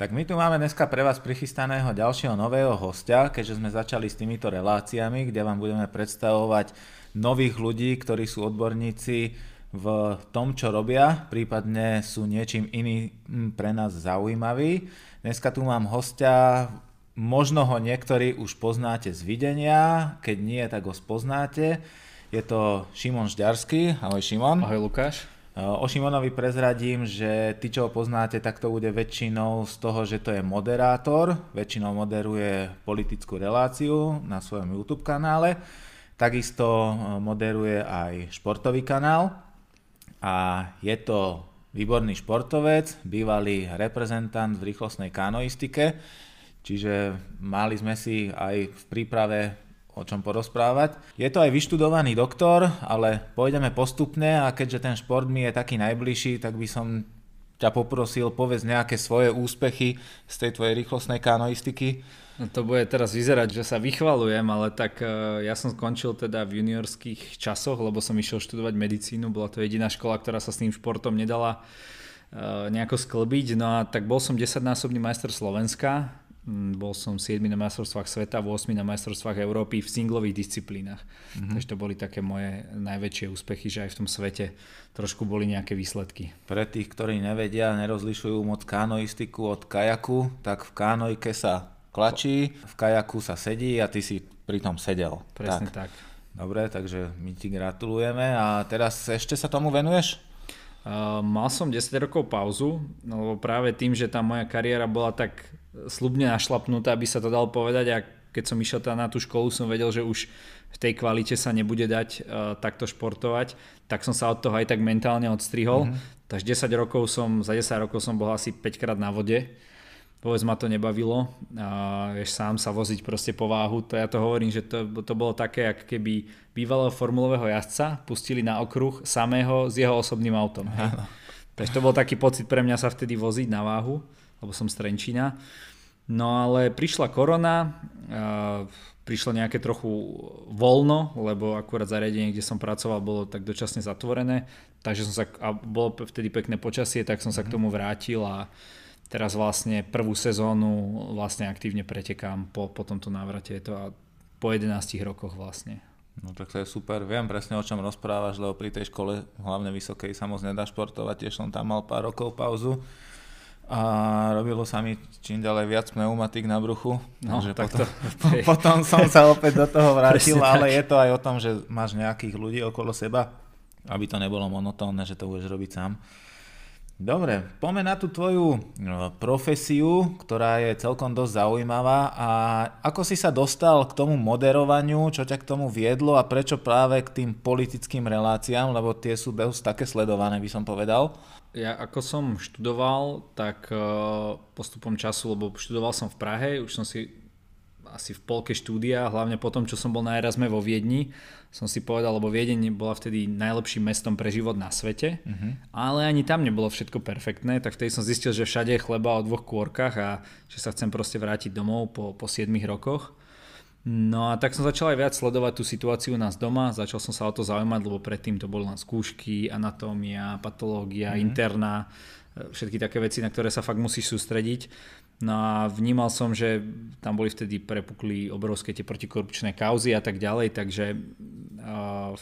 Tak my tu máme dneska pre vás prichystaného ďalšieho nového hostia, keďže sme začali s týmito reláciami, kde vám budeme predstavovať nových ľudí, ktorí sú odborníci v tom, čo robia, prípadne sú niečím iným pre nás zaujímaví. Dneska tu mám hostia, možno ho niektorí už poznáte z videnia, keď nie, tak ho spoznáte. Je to Šimon Žďarský. Ahoj Šimon. Ahoj Lukáš. O Šimonovi prezradím, že ty, čo ho poznáte, tak to bude väčšinou z toho, že to je moderátor, väčšinou moderuje politickú reláciu na svojom YouTube kanále, takisto moderuje aj športový kanál. A je to výborný športovec, bývalý reprezentant v rýchlostnej kanoistike, čiže mali sme si aj v príprave o čom porozprávať. Je to aj vyštudovaný doktor, ale pôjdeme postupne a keďže ten šport mi je taký najbližší, tak by som ťa poprosil, povedz nejaké svoje úspechy z tej tvojej rýchlostnej kanoistiky. No to bude teraz vyzerať, že sa vychvalujem, ale tak uh, ja som skončil teda v juniorských časoch, lebo som išiel študovať medicínu, bola to jediná škola, ktorá sa s tým športom nedala uh, nejako sklbiť, no a tak bol som 10-násobný majster Slovenska, bol som 7 na majstrovstvách sveta, 8 na majstrovstvách Európy v singlových disciplínach. Mm-hmm. Takže to boli také moje najväčšie úspechy, že aj v tom svete trošku boli nejaké výsledky. Pre tých, ktorí nevedia, nerozlišujú moc kanoistiku od kajaku, tak v kanojke sa klačí, v kajaku sa sedí a ty si pri tom sedel. Presne tak. tak. Dobre, takže my ti gratulujeme a teraz ešte sa tomu venuješ? Uh, mal som 10 rokov pauzu, no lebo práve tým, že tá moja kariéra bola tak slubne našlapnuté, aby sa to dalo povedať a keď som išiel na tú školu, som vedel, že už v tej kvalite sa nebude dať uh, takto športovať, tak som sa od toho aj tak mentálne odstrihol. Mm-hmm. Takže 10 rokov som, za 10 rokov som bol asi 5 krát na vode. Vôbec ma to nebavilo. Uh, vieš, sám sa voziť proste po váhu. To ja to hovorím, že to, to bolo také, ako keby bývalého formulového jazdca pustili na okruh samého s jeho osobným autom. Takže to bol taký pocit pre mňa sa vtedy voziť na váhu lebo som z Trenčína. No ale prišla korona, prišlo nejaké trochu voľno, lebo akurát zariadenie, kde som pracoval, bolo tak dočasne zatvorené, takže som sa, a bolo vtedy pekné počasie, tak som sa k mhm. tomu vrátil a teraz vlastne prvú sezónu vlastne aktívne pretekám po, po tomto návrate, je to a po 11 rokoch vlastne. No tak to je super, viem presne o čom rozprávaš, lebo pri tej škole hlavne vysokej sa moc nedá športovať, tiež som tam mal pár rokov pauzu a robilo sa mi čím ďalej viac pneumatik na bruchu. No, takže tak potom, to, potom som sa opäť do toho vrátil, ale je to aj o tom, že máš nejakých ľudí okolo seba, aby to nebolo monotónne, že to budeš robiť sám. Dobre, poďme na tú tvoju no, profesiu, ktorá je celkom dosť zaujímavá a ako si sa dostal k tomu moderovaniu, čo ťa k tomu viedlo a prečo práve k tým politickým reláciám, lebo tie sú dosť také sledované, by som povedal. Ja ako som študoval, tak eh, postupom času, lebo študoval som v Prahe, už som si asi v polke štúdia, hlavne po tom, čo som bol na Erasme vo Viedni, som si povedal, lebo Viedeň bola vtedy najlepším mestom pre život na svete, uh-huh. ale ani tam nebolo všetko perfektné, tak vtedy som zistil, že všade je chleba o dvoch kôrkach a že sa chcem proste vrátiť domov po, po 7 rokoch. No a tak som začal aj viac sledovať tú situáciu u nás doma, začal som sa o to zaujímať, lebo predtým to boli len skúšky, anatómia, patológia, mm-hmm. interná, e, všetky také veci, na ktoré sa fakt musíš sústrediť. No a vnímal som, že tam boli vtedy prepukli obrovské tie protikorupčné kauzy a tak ďalej, takže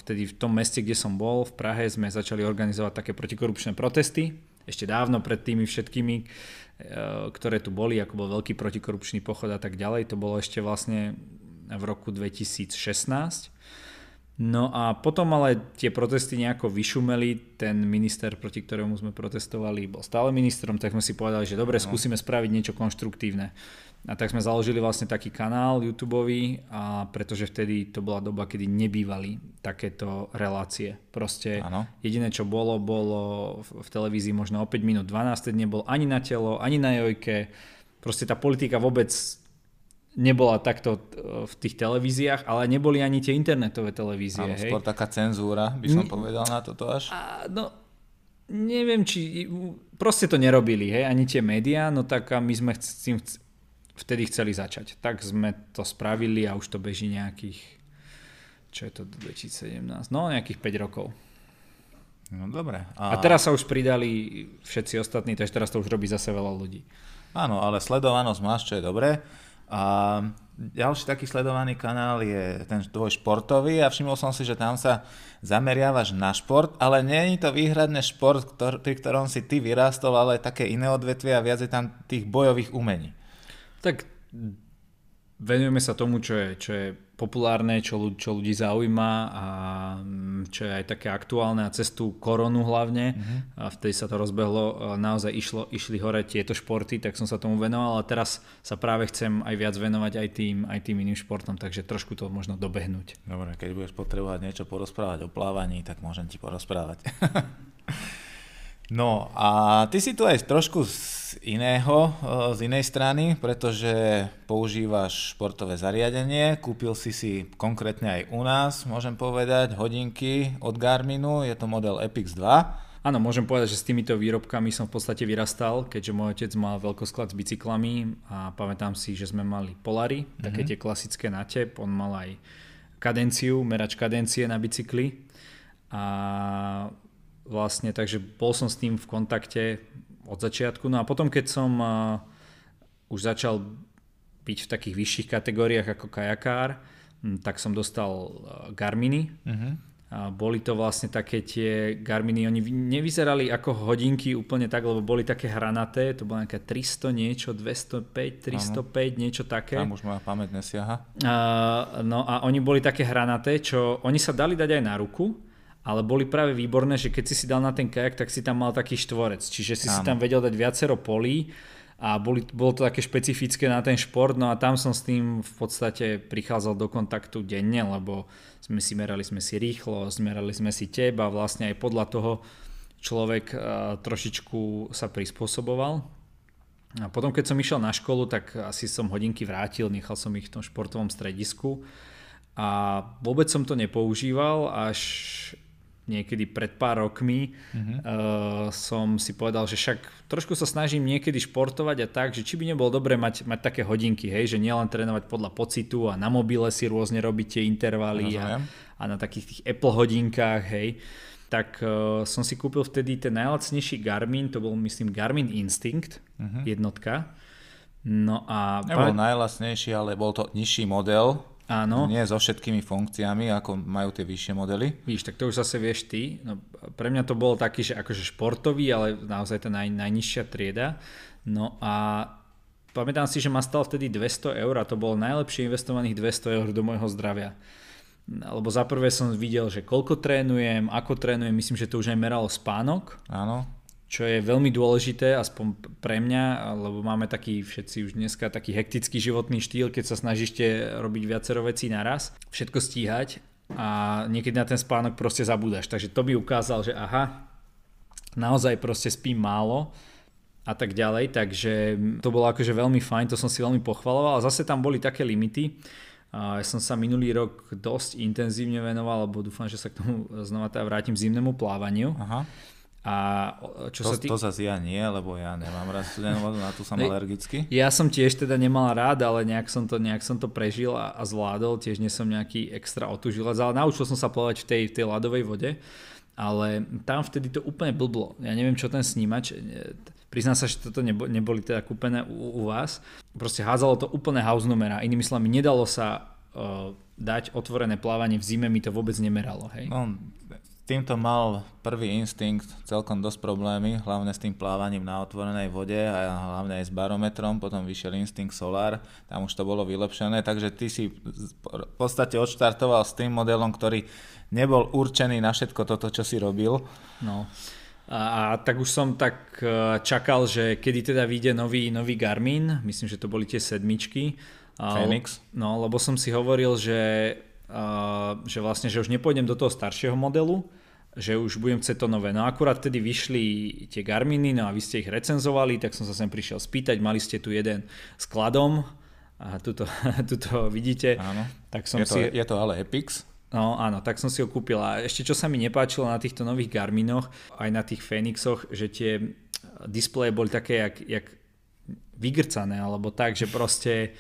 vtedy v tom meste, kde som bol, v Prahe, sme začali organizovať také protikorupčné protesty, ešte dávno pred tými všetkými, uh, ktoré tu boli, ako bol veľký protikorupčný pochod a tak ďalej. To bolo ešte vlastne v roku 2016. No a potom ale tie protesty nejako vyšumeli, ten minister, proti ktorému sme protestovali, bol stále ministrom, tak sme si povedali, že dobre, skúsime spraviť niečo konštruktívne. A tak sme založili vlastne taký kanál YouTube, a pretože vtedy to bola doba, kedy nebývali takéto relácie. Proste ano. jediné, čo bolo, bolo v televízii možno o 5 minút 12, nebol ani na telo, ani na jojke. Proste tá politika vôbec nebola takto e, v tých televíziách, ale neboli ani tie internetové televízie. Áno, skôr taká cenzúra, by som N- povedal na toto až. A, no, neviem, či proste to nerobili, hej, ani tie médiá, no tak a my sme s tým vtedy chceli začať. Tak sme to spravili a už to beží nejakých, čo je to 2017, no nejakých 5 rokov. No dobre. A... a teraz sa už pridali všetci ostatní, takže teraz to už robí zase veľa ľudí. Áno, ale sledovanosť máš, čo je dobré. A ďalší taký sledovaný kanál je ten tvoj športový a všimol som si, že tam sa zameriavaš na šport, ale nie je to výhradne šport, ktor- pri ktorom si ty vyrástol, ale také iné odvetvie a viac je tam tých bojových umení. Tak venujeme sa tomu, čo je, čo je populárne, čo, čo ľudí zaujíma a mm, čo je aj také aktuálne a cez tú koronu hlavne mm-hmm. a vtedy sa to rozbehlo, naozaj išlo, išli hore tieto športy, tak som sa tomu venoval a teraz sa práve chcem aj viac venovať aj tým, aj tým iným športom, takže trošku to možno dobehnúť. Dobre, keď budeš potrebovať niečo porozprávať o plávaní, tak môžem ti porozprávať. No a ty si tu aj trošku iného, e, z inej strany, pretože používaš športové zariadenie, kúpil si si konkrétne aj u nás, môžem povedať, hodinky od Garminu, je to model Epix 2. Áno, môžem povedať, že s týmito výrobkami som v podstate vyrastal, keďže môj otec mal veľkosklad s bicyklami a pamätám si, že sme mali Polary, mm-hmm. také tie klasické na tep, on mal aj kadenciu, merač kadencie na bicykli. A vlastne, takže bol som s tým v kontakte od začiatku. No a potom, keď som uh, už začal byť v takých vyšších kategóriách ako kajakár, hm, tak som dostal uh, Garminy. Uh-huh. A boli to vlastne také tie Garminy, oni nevyzerali ako hodinky úplne tak, lebo boli také hranaté, to bolo nejaké 300 niečo, 205, 305, ano. niečo také. Tam už moja pamäť nesiaha. Uh, no a oni boli také hranaté, čo oni sa dali dať aj na ruku, ale boli práve výborné, že keď si si dal na ten kajak, tak si tam mal taký štvorec, čiže si Áno. si tam vedel dať viacero polí a boli, bolo to také špecifické na ten šport, no a tam som s tým v podstate prichádzal do kontaktu denne, lebo sme si merali sme si rýchlo, zmerali sme si teba, vlastne aj podľa toho človek uh, trošičku sa prispôsoboval. A potom, keď som išiel na školu, tak asi som hodinky vrátil, nechal som ich v tom športovom stredisku a vôbec som to nepoužíval, až niekedy pred pár rokmi uh-huh. uh, som si povedal, že však trošku sa snažím niekedy športovať a tak, že či by nebolo dobré mať, mať také hodinky, hej, že nielen trénovať podľa pocitu a na mobile si rôzne robiť tie intervaly a, a na takých tých Apple hodinkách, hej, tak uh, som si kúpil vtedy ten najlacnejší Garmin, to bol myslím Garmin Instinct uh-huh. jednotka. No a... Nebol pa... najlacnejší, ale bol to nižší model Áno. Nie so všetkými funkciami, ako majú tie vyššie modely. Víš, tak to už zase vieš ty. No, pre mňa to bolo taký, že akože športový, ale naozaj tá naj, najnižšia trieda. No a pamätám si, že ma stal vtedy 200 eur a to bolo najlepšie investovaných 200 eur do môjho zdravia. Lebo za prvé som videl, že koľko trénujem, ako trénujem, myslím, že to už aj meralo spánok. Áno čo je veľmi dôležité, aspoň pre mňa, lebo máme taký všetci už dneska taký hektický životný štýl, keď sa snažíte robiť viacero vecí naraz, všetko stíhať a niekedy na ten spánok proste zabúdaš. Takže to by ukázal, že aha, naozaj proste spím málo a tak ďalej, takže to bolo akože veľmi fajn, to som si veľmi pochvaloval a zase tam boli také limity, ja som sa minulý rok dosť intenzívne venoval, lebo dúfam, že sa k tomu znova teda vrátim zimnému plávaniu. Aha a čo to, sa tý... to zase ja nie, lebo ja nemám rád studenú vodu, na tú som alergický. Ja som tiež teda nemal rád, ale nejak som to, nejak som to prežil a, a zvládol, tiež nie som nejaký extra otužilec, ale naučil som sa plávať v tej, v tej ľadovej vode, ale tam vtedy to úplne blblo. Ja neviem, čo ten snímač, priznám sa, že toto nebo, neboli teda kúpené u, u vás, proste hádzalo to úplne house numera, inými slovami, nedalo sa uh, dať otvorené plávanie v zime, mi to vôbec nemeralo. Hej? No, týmto mal prvý instinkt celkom dosť problémy, hlavne s tým plávaním na otvorenej vode a hlavne aj s barometrom, potom vyšiel instinkt Solar, tam už to bolo vylepšené, takže ty si v podstate odštartoval s tým modelom, ktorý nebol určený na všetko toto, čo si robil. No. A, a tak už som tak e, čakal, že kedy teda vyjde nový, nový Garmin, myslím, že to boli tie sedmičky. Phoenix. No, lebo som si hovoril, že, uh, že vlastne, že už nepôjdem do toho staršieho modelu, že už budem chcieť to nové. No akurát vtedy vyšli tie Garminy, no a vy ste ich recenzovali, tak som sa sem prišiel spýtať, mali ste tu jeden skladom a tuto, tuto vidíte. Áno. Tak som je, to, si... je to ale Epix. No áno, tak som si ho kúpil a ešte čo sa mi nepáčilo na týchto nových Garminoch, aj na tých Fenixoch, že tie displeje boli také jak, jak vygrcané, alebo tak, že proste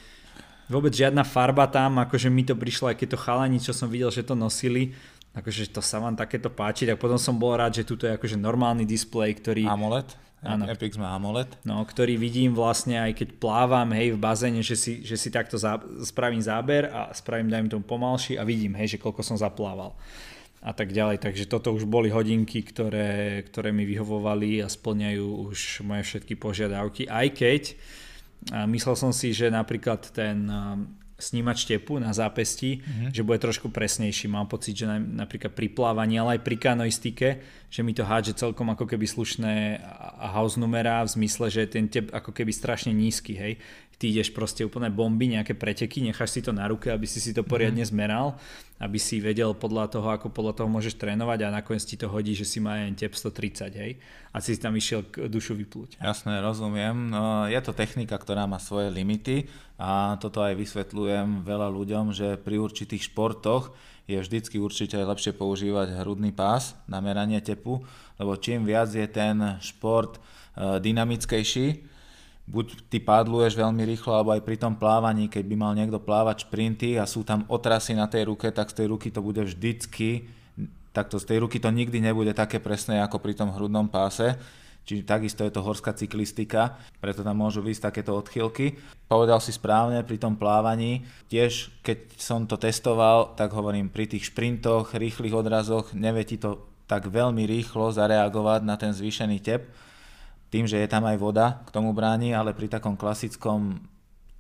vôbec žiadna farba tam, akože mi to prišlo, aj keď to chalani, čo som videl, že to nosili, akože to sa vám takéto páči, tak potom som bol rád, že tuto je akože normálny displej, ktorý... AMOLED? Áno. Epix má AMOLED. No, ktorý vidím vlastne aj keď plávam, hej, v bazéne, že si, že si takto zá, spravím záber a spravím, dajme tomu pomalší a vidím, hej, že koľko som zaplával a tak ďalej. Takže toto už boli hodinky, ktoré, ktoré mi vyhovovali a splňajú už moje všetky požiadavky. Aj keď myslel som si, že napríklad ten snímač tepu na zápesti, mm-hmm. že bude trošku presnejší. Mám pocit, že napríklad pri plávaní, ale aj pri kanoistike, že mi to hádže celkom ako keby slušné house numerá v zmysle, že ten tep ako keby strašne nízky, hej ty ideš proste úplne bomby, nejaké preteky, necháš si to na ruke, aby si si to poriadne mm. zmeral, aby si vedel podľa toho, ako podľa toho môžeš trénovať a nakoniec ti to hodí, že si má jen tep 130, hej, a si tam išiel k dušu vyplúť. Jasné, rozumiem. No, je to technika, ktorá má svoje limity a toto aj vysvetľujem veľa ľuďom, že pri určitých športoch je vždycky určite lepšie používať hrudný pás na meranie tepu, lebo čím viac je ten šport e, dynamickejší, buď ty pádluješ veľmi rýchlo, alebo aj pri tom plávaní, keď by mal niekto plávať šprinty a sú tam otrasy na tej ruke, tak z tej ruky to bude vždycky, takto z tej ruky to nikdy nebude také presné ako pri tom hrudnom páse. Čiže takisto je to horská cyklistika, preto tam môžu výsť takéto odchylky. Povedal si správne pri tom plávaní, tiež keď som to testoval, tak hovorím pri tých šprintoch, rýchlych odrazoch, nevie ti to tak veľmi rýchlo zareagovať na ten zvýšený tep, tým, že je tam aj voda k tomu bráni, ale pri takom klasickom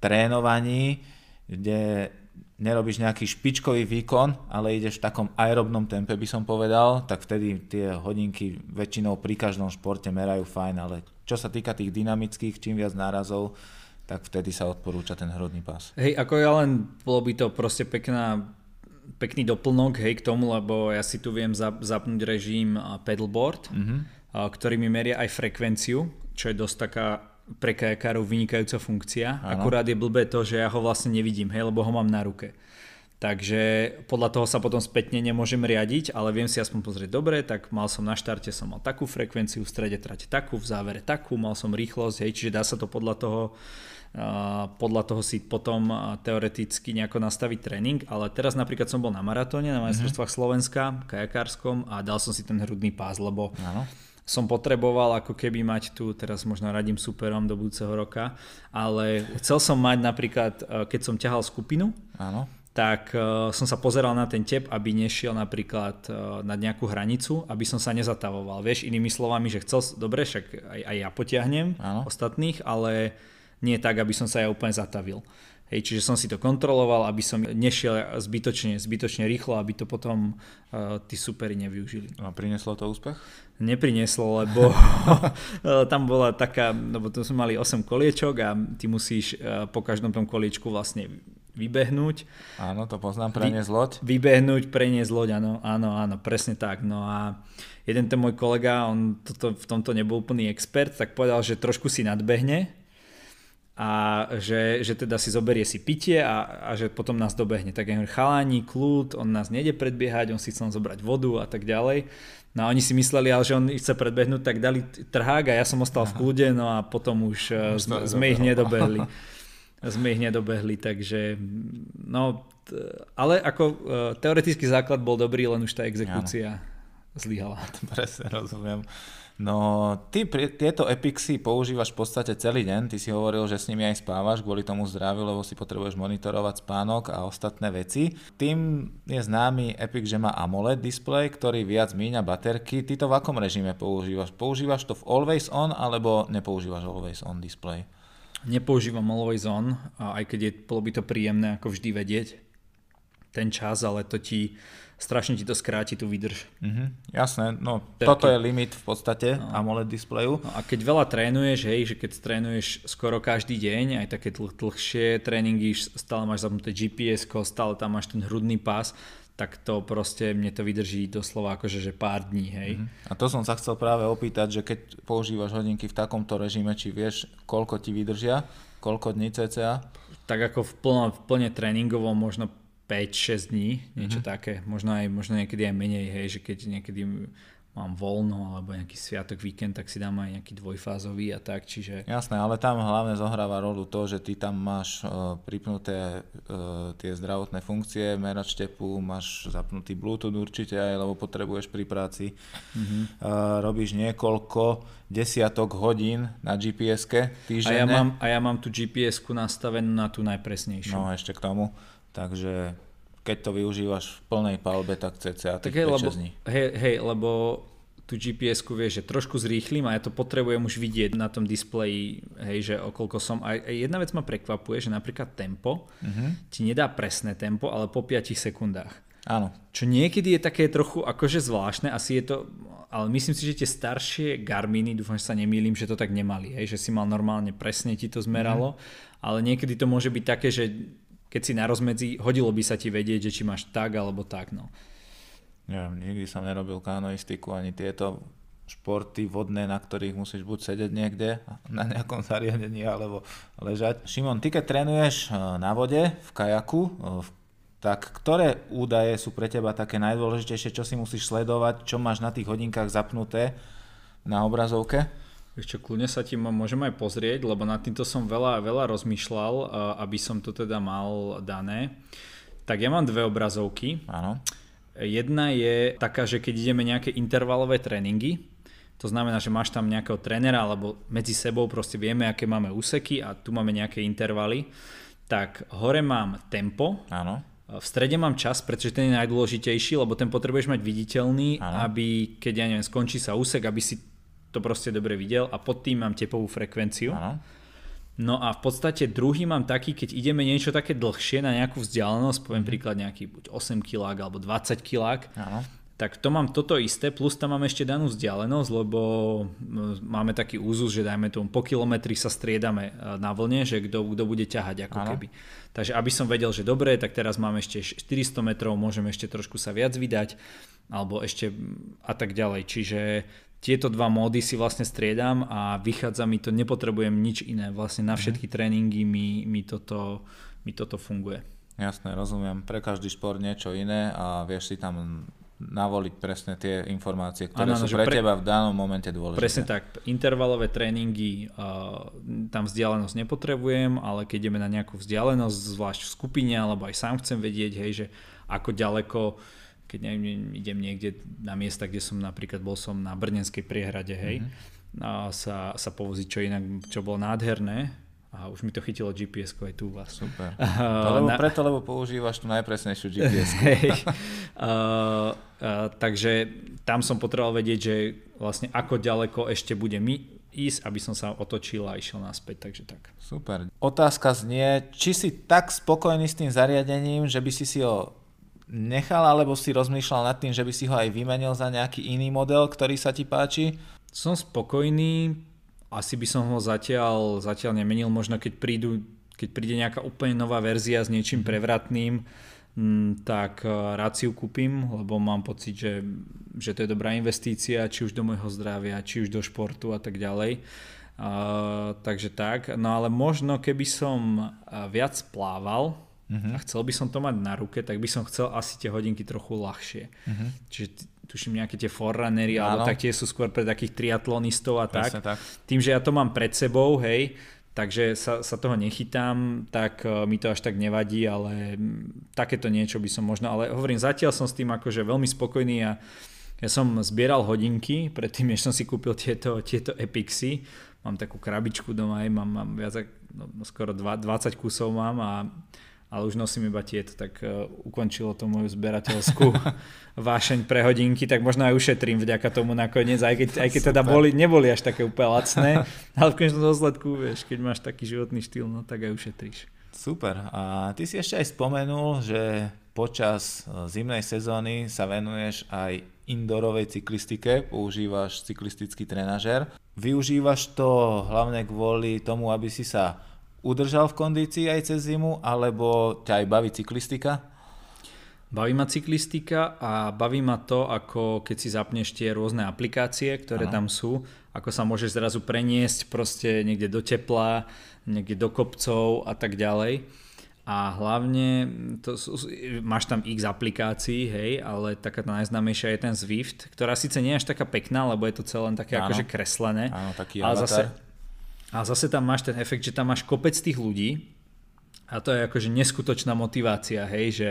trénovaní, kde nerobíš nejaký špičkový výkon, ale ideš v takom aerobnom tempe, by som povedal, tak vtedy tie hodinky väčšinou pri každom športe merajú fajn, ale čo sa týka tých dynamických, čím viac nárazov, tak vtedy sa odporúča ten hrodný pás. Hej, ako ja len, bolo by to proste pekná, pekný doplnok hej, k tomu, lebo ja si tu viem zapnúť režim pedalboard, mm-hmm ktorý mi meria aj frekvenciu, čo je dosť taká pre kajakárov vynikajúca funkcia. Ano. Akurát je blbé to, že ja ho vlastne nevidím, hej, lebo ho mám na ruke. Takže podľa toho sa potom spätne nemôžem riadiť, ale viem si aspoň pozrieť dobre, tak mal som na štarte som mal takú frekvenciu, v strede trate takú, v závere takú, mal som rýchlosť, hej, čiže dá sa to podľa toho podľa toho si potom teoreticky nejako nastaviť tréning, ale teraz napríklad som bol na maratóne, na majstrovstvách mm-hmm. Slovenska, kajakárskom a dal som si ten hrudný pás, lebo ano som potreboval ako keby mať tu, teraz možno radím superom do budúceho roka, ale chcel som mať napríklad, e, keď som ťahal skupinu, Áno. tak uh, som sa pozeral na ten tep, aby nešiel napríklad uh, na nejakú hranicu, aby som sa nezatavoval. Vieš, inými slovami, že chcel, dobre, však aj, aj ja potiahnem Áno. ostatných, ale nie tak, aby som sa ja úplne zatavil. Hej, čiže som si to kontroloval, aby som nešiel zbytočne, zbytočne rýchlo, aby to potom uh, tí superi nevyužili. A prinieslo to úspech? Neprinieslo, lebo tam bola taká, lebo tu sme mali 8 koliečok a ty musíš uh, po každom tom koliečku vlastne vybehnúť. Áno, to poznám, preniesť loď. Vy, vybehnúť, preniesť loď, áno, áno, áno, presne tak. No a jeden ten môj kolega, on toto, v tomto nebol úplný expert, tak povedal, že trošku si nadbehne a že, že teda si zoberie si pitie a, a že potom nás dobehne. Tak ja hovorím, chalani, kľud, on nás nejde predbiehať, on si chcel zobrať vodu a tak ďalej. No a oni si mysleli, ale že on chce predbehnúť, tak dali trhák a ja som ostal v kľude, no a potom už uh, sme, sme ich nedobehli. sme ich nedobehli, takže no, ale ako uh, teoretický základ bol dobrý, len už tá exekúcia ano. Zlyhala. Presne, rozumiem. No, ty pri, tieto Epixy používaš v podstate celý deň. Ty si hovoril, že s nimi aj spávaš kvôli tomu zdraviu, lebo si potrebuješ monitorovať spánok a ostatné veci. Tým je známy Epic, že má AMOLED display, ktorý viac míňa baterky. Ty to v akom režime používaš? Používaš to v Always On alebo nepoužívaš Always On display? Nepoužívam Always On, aj keď je, bolo by to príjemné ako vždy vedieť ten čas, ale to ti strašne ti to skráti tú výdrž. Mm-hmm, jasné, no Terky. toto je limit v podstate no. AMOLED displeju. No a keď veľa trénuješ, hej, že keď trénuješ skoro každý deň, aj také dl- dlhšie tréningy, stále máš zapnuté GPS, stále tam máš ten hrudný pás, tak to proste mne to vydrží doslova akože že pár dní, hej. Mm-hmm. A to som sa chcel práve opýtať, že keď používaš hodinky v takomto režime, či vieš, koľko ti vydržia, koľko dní cca? Tak ako v, plno, v plne tréningovom možno 5-6 dní, niečo mm-hmm. také. Možno aj možno niekedy aj menej, hej, že keď niekedy mám voľno alebo nejaký sviatok, víkend, tak si dám aj nejaký dvojfázový a tak, čiže... Jasné, ale tam hlavne zohráva rolu to, že ty tam máš uh, pripnuté uh, tie zdravotné funkcie, merač tepu, máš zapnutý Bluetooth určite aj, lebo potrebuješ pri práci. Mm-hmm. Uh, robíš niekoľko desiatok hodín na GPS-ke týždenne. A ja mám, a ja mám tú GPS-ku nastavenú na tú najpresnejšiu. No ešte k tomu, takže keď to využívaš v plnej palbe, tak cca tak hej, lebo, hej, hej, lebo tú GPS-ku vieš, že trošku zrýchlim a ja to potrebujem už vidieť na tom displeji, hej, že okolko som. A jedna vec ma prekvapuje, že napríklad tempo uh-huh. ti nedá presné tempo, ale po 5 sekundách. Áno. Čo niekedy je také trochu akože zvláštne, asi je to, ale myslím si, že tie staršie Garminy, dúfam, že sa nemýlim, že to tak nemali, hej, že si mal normálne presne ti to zmeralo, uh-huh. ale niekedy to môže byť také, že keď si na rozmedzi, hodilo by sa ti vedieť, že či máš tak alebo tak. No. Ja, nikdy som nerobil kanoistiku ani tieto športy vodné, na ktorých musíš buď sedieť niekde na nejakom zariadení alebo ležať. Šimon, ty keď trénuješ eh, na vode v kajaku, eh, tak ktoré údaje sú pre teba také najdôležitejšie, čo si musíš sledovať, čo máš na tých hodinkách zapnuté na obrazovke? Ešte kľudne sa ti môžem aj pozrieť, lebo nad týmto som veľa, veľa rozmýšľal, aby som to teda mal dané. Tak ja mám dve obrazovky. Áno. Jedna je taká, že keď ideme nejaké intervalové tréningy, to znamená, že máš tam nejakého trénera, alebo medzi sebou proste vieme, aké máme úseky a tu máme nejaké intervaly, tak hore mám tempo, Áno. V strede mám čas, pretože ten je najdôležitejší, lebo ten potrebuješ mať viditeľný, ano. aby keď ja neviem, skončí sa úsek, aby si to proste dobre videl a pod tým mám tepovú frekvenciu. Ano. No a v podstate druhý mám taký, keď ideme niečo také dlhšie na nejakú vzdialenosť, poviem mm. príklad nejaký buď 8 kg alebo 20 kg, tak to mám toto isté, plus tam mám ešte danú vzdialenosť, lebo máme taký úzus, že dajme tomu po kilometri sa striedame e, na vlne, že kto, kto bude ťahať ako ano. keby. Takže aby som vedel, že dobre, tak teraz mám ešte 400 metrov, môžem ešte trošku sa viac vydať, alebo ešte a tak ďalej. Čiže tieto dva módy si vlastne striedam a vychádza mi to, nepotrebujem nič iné. Vlastne na mhm. všetky tréningy mi, mi, toto, mi toto funguje. Jasné, rozumiem. Pre každý šport niečo iné a vieš si tam navoliť presne tie informácie, ktoré ano, sú pre, pre teba v danom momente dôležité. Presne tak. Intervalové tréningy, uh, tam vzdialenosť nepotrebujem, ale keď ideme na nejakú vzdialenosť, zvlášť v skupine, alebo aj sám chcem vedieť, hej, že ako ďaleko keď neviem, idem niekde na miesta, kde som napríklad bol som na Brnenskej priehrade, hej, mm-hmm. a sa, sa povoziť, čo inak, čo bolo nádherné, a už mi to chytilo gps aj tu u vás. Super. Uh, lebo na... Preto, lebo používaš tú najpresnejšiu gps hey. uh, uh, Takže tam som potreboval vedieť, že vlastne ako ďaleko ešte bude mi ísť, aby som sa otočil a išiel naspäť, takže tak. Super. Otázka znie, či si tak spokojný s tým zariadením, že by si si ho nechal, alebo si rozmýšľal nad tým, že by si ho aj vymenil za nejaký iný model, ktorý sa ti páči? Som spokojný, asi by som ho zatiaľ, zatiaľ nemenil, možno keď, prídu, keď príde nejaká úplne nová verzia s niečím mhm. prevratným, mm, tak eh, rád si ju kúpim, lebo mám pocit, že, že to je dobrá investícia, či už do môjho zdravia, či už do športu a tak ďalej. Uh, takže tak, no ale možno keby som eh, viac plával, uh-huh. a chcel by som to mať na ruke, tak by som chcel asi tie hodinky trochu ľahšie. Uh-huh. Čiže tuším nejaké tie forerunnery, alebo tak tie sú skôr pre takých triatlonistov a tak. tak. Tým, že ja to mám pred sebou, hej, takže sa, sa toho nechytám, tak uh, mi to až tak nevadí, ale takéto niečo by som možno, ale hovorím, zatiaľ som s tým akože veľmi spokojný a ja som zbieral hodinky, predtým, než som si kúpil tieto, tieto Epixy, mám takú krabičku doma, aj mám, mám viac, no, no skoro 20 kusov mám a ale už nosím iba tieto, tak uh, ukončilo to moju zberateľskú vášeň pre hodinky, tak možno aj ušetrím vďaka tomu nakoniec, aj keď, aj keď teda boli, neboli až také úplne lacné, ale v konečnom dôsledku, vieš, keď máš taký životný štýl, no tak aj ušetríš. Super. A ty si ešte aj spomenul, že počas e, zimnej sezóny sa venuješ aj indoorovej cyklistike, používaš cyklistický trenažer. Využívaš to hlavne kvôli tomu, aby si sa udržal v kondícii aj cez zimu, alebo ťa aj baví cyklistika? Baví ma cyklistika a baví ma to, ako keď si zapneš tie rôzne aplikácie, ktoré ano. tam sú, ako sa môžeš zrazu preniesť proste niekde do tepla, niekde do kopcov a tak ďalej. a hlavne to, máš tam x aplikácií, hej, ale taká najznámejšia je ten Zwift, ktorá síce nie je až taká pekná, lebo je to celé také áno. akože kreslené. Áno, taký ale zase, a zase tam máš ten efekt, že tam máš kopec tých ľudí a to je akože neskutočná motivácia, hej, že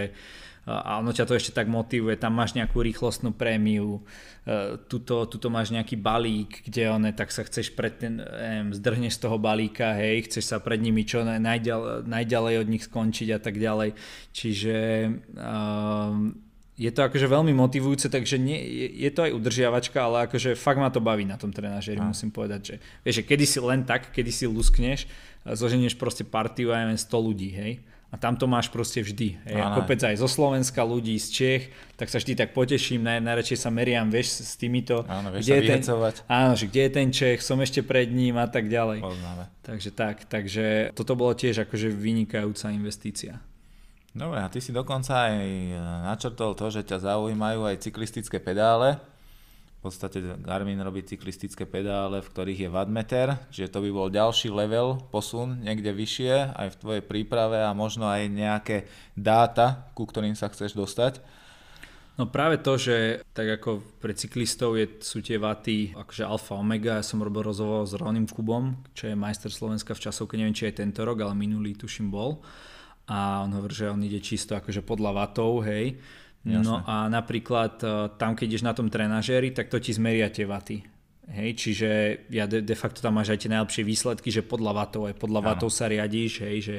a ono ťa to ešte tak motivuje, tam máš nejakú rýchlostnú prémiu, e, tuto, tuto máš nejaký balík, kde one, tak sa chceš pred ten, neviem, zdrhneš z toho balíka, hej, chceš sa pred nimi čo najďalej, najďalej od nich skončiť a tak ďalej. Čiže um, je to akože veľmi motivujúce, takže nie, je, je to aj udržiavačka, ale akože fakt ma to baví na tom trenažeri, musím povedať, že vieš, že kedy si len tak, kedy si luskneš, zoženieš proste partiu aj 100 ľudí, hej, a tam to máš proste vždy. Hej. A kopec aj zo Slovenska ľudí, z Čech, tak sa vždy tak poteším, naj, najradšej sa meriam, vieš, s týmito. Áno, vieš kde je ten, Áno, že kde je ten Čech, som ešte pred ním a tak ďalej. Poznáme. Takže tak, takže toto bolo tiež akože vynikajúca investícia. Dobre, a ty si dokonca aj načrtol to, že ťa zaujímajú aj cyklistické pedále. V podstate Garmin robí cyklistické pedále, v ktorých je wattmeter, čiže to by bol ďalší level, posun niekde vyššie aj v tvojej príprave a možno aj nejaké dáta, ku ktorým sa chceš dostať. No práve to, že tak ako pre cyklistov je, sú tie vaty akože alfa omega, ja som robil rozhovor s Ronim Kubom, čo je majster Slovenska v časovke, neviem či je tento rok, ale minulý tuším bol. A on hovorí, že on ide čisto akože podľa vatov, hej Jasne. No a napríklad e, tam, keď ideš na tom trenažéri, tak to ti zmeria tie vaty. Hej, čiže ja de, de facto tam máš aj tie najlepšie výsledky, že podľa vatov, aj podľa ano. vatov sa riadíš, hej, že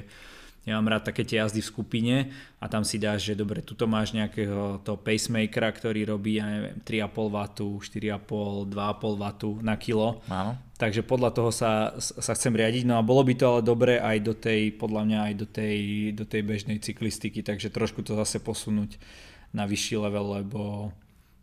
ja mám rád také tie jazdy v skupine a tam si dáš, že dobre, tuto máš nejakého toho pacemakera, ktorý robí, ja neviem, 3,5 W, 4,5, 2,5 W na kilo. Áno. Takže podľa toho sa, sa chcem riadiť, no a bolo by to ale dobre aj do tej, podľa mňa aj do tej, do tej bežnej cyklistiky, takže trošku to zase posunúť na vyšší level, lebo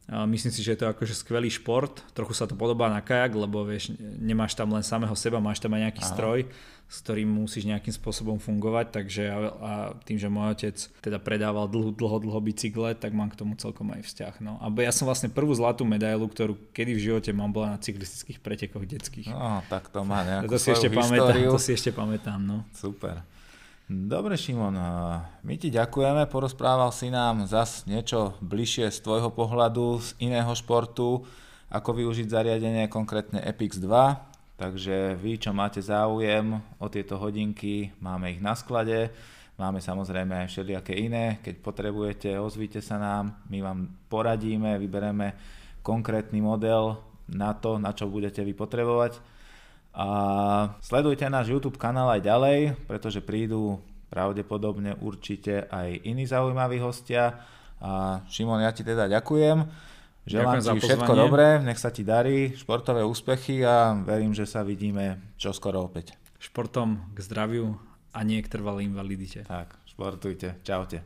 myslím si, že je to akože skvelý šport. Trochu sa to podobá na kajak, lebo vieš, nemáš tam len samého seba, máš tam aj nejaký Aha. stroj, s ktorým musíš nejakým spôsobom fungovať, takže a, a tým, že môj otec teda predával dlho, dlho, dlho bicykle, tak mám k tomu celkom aj vzťah. No. A ja som vlastne prvú zlatú medailu, ktorú kedy v živote mám, bola na cyklistických pretekoch detských. No, tak to má nejakú to si ešte pamätám, To si ešte pamätám, no. Super. Dobre Šimon, my ti ďakujeme, porozprával si nám zas niečo bližšie z tvojho pohľadu, z iného športu, ako využiť zariadenie, konkrétne Epix 2. Takže vy, čo máte záujem o tieto hodinky, máme ich na sklade, máme samozrejme aj všelijaké iné, keď potrebujete, ozvite sa nám, my vám poradíme, vybereme konkrétny model na to, na čo budete vy potrebovať a sledujte náš YouTube kanál aj ďalej, pretože prídu pravdepodobne určite aj iní zaujímaví hostia. A Šimon, ja ti teda ďakujem. Želám ďakujem ti všetko dobré, nech sa ti darí, športové úspechy a verím, že sa vidíme čoskoro opäť. Športom k zdraviu a nie k trvalej invalidite. Tak, športujte. Čaute.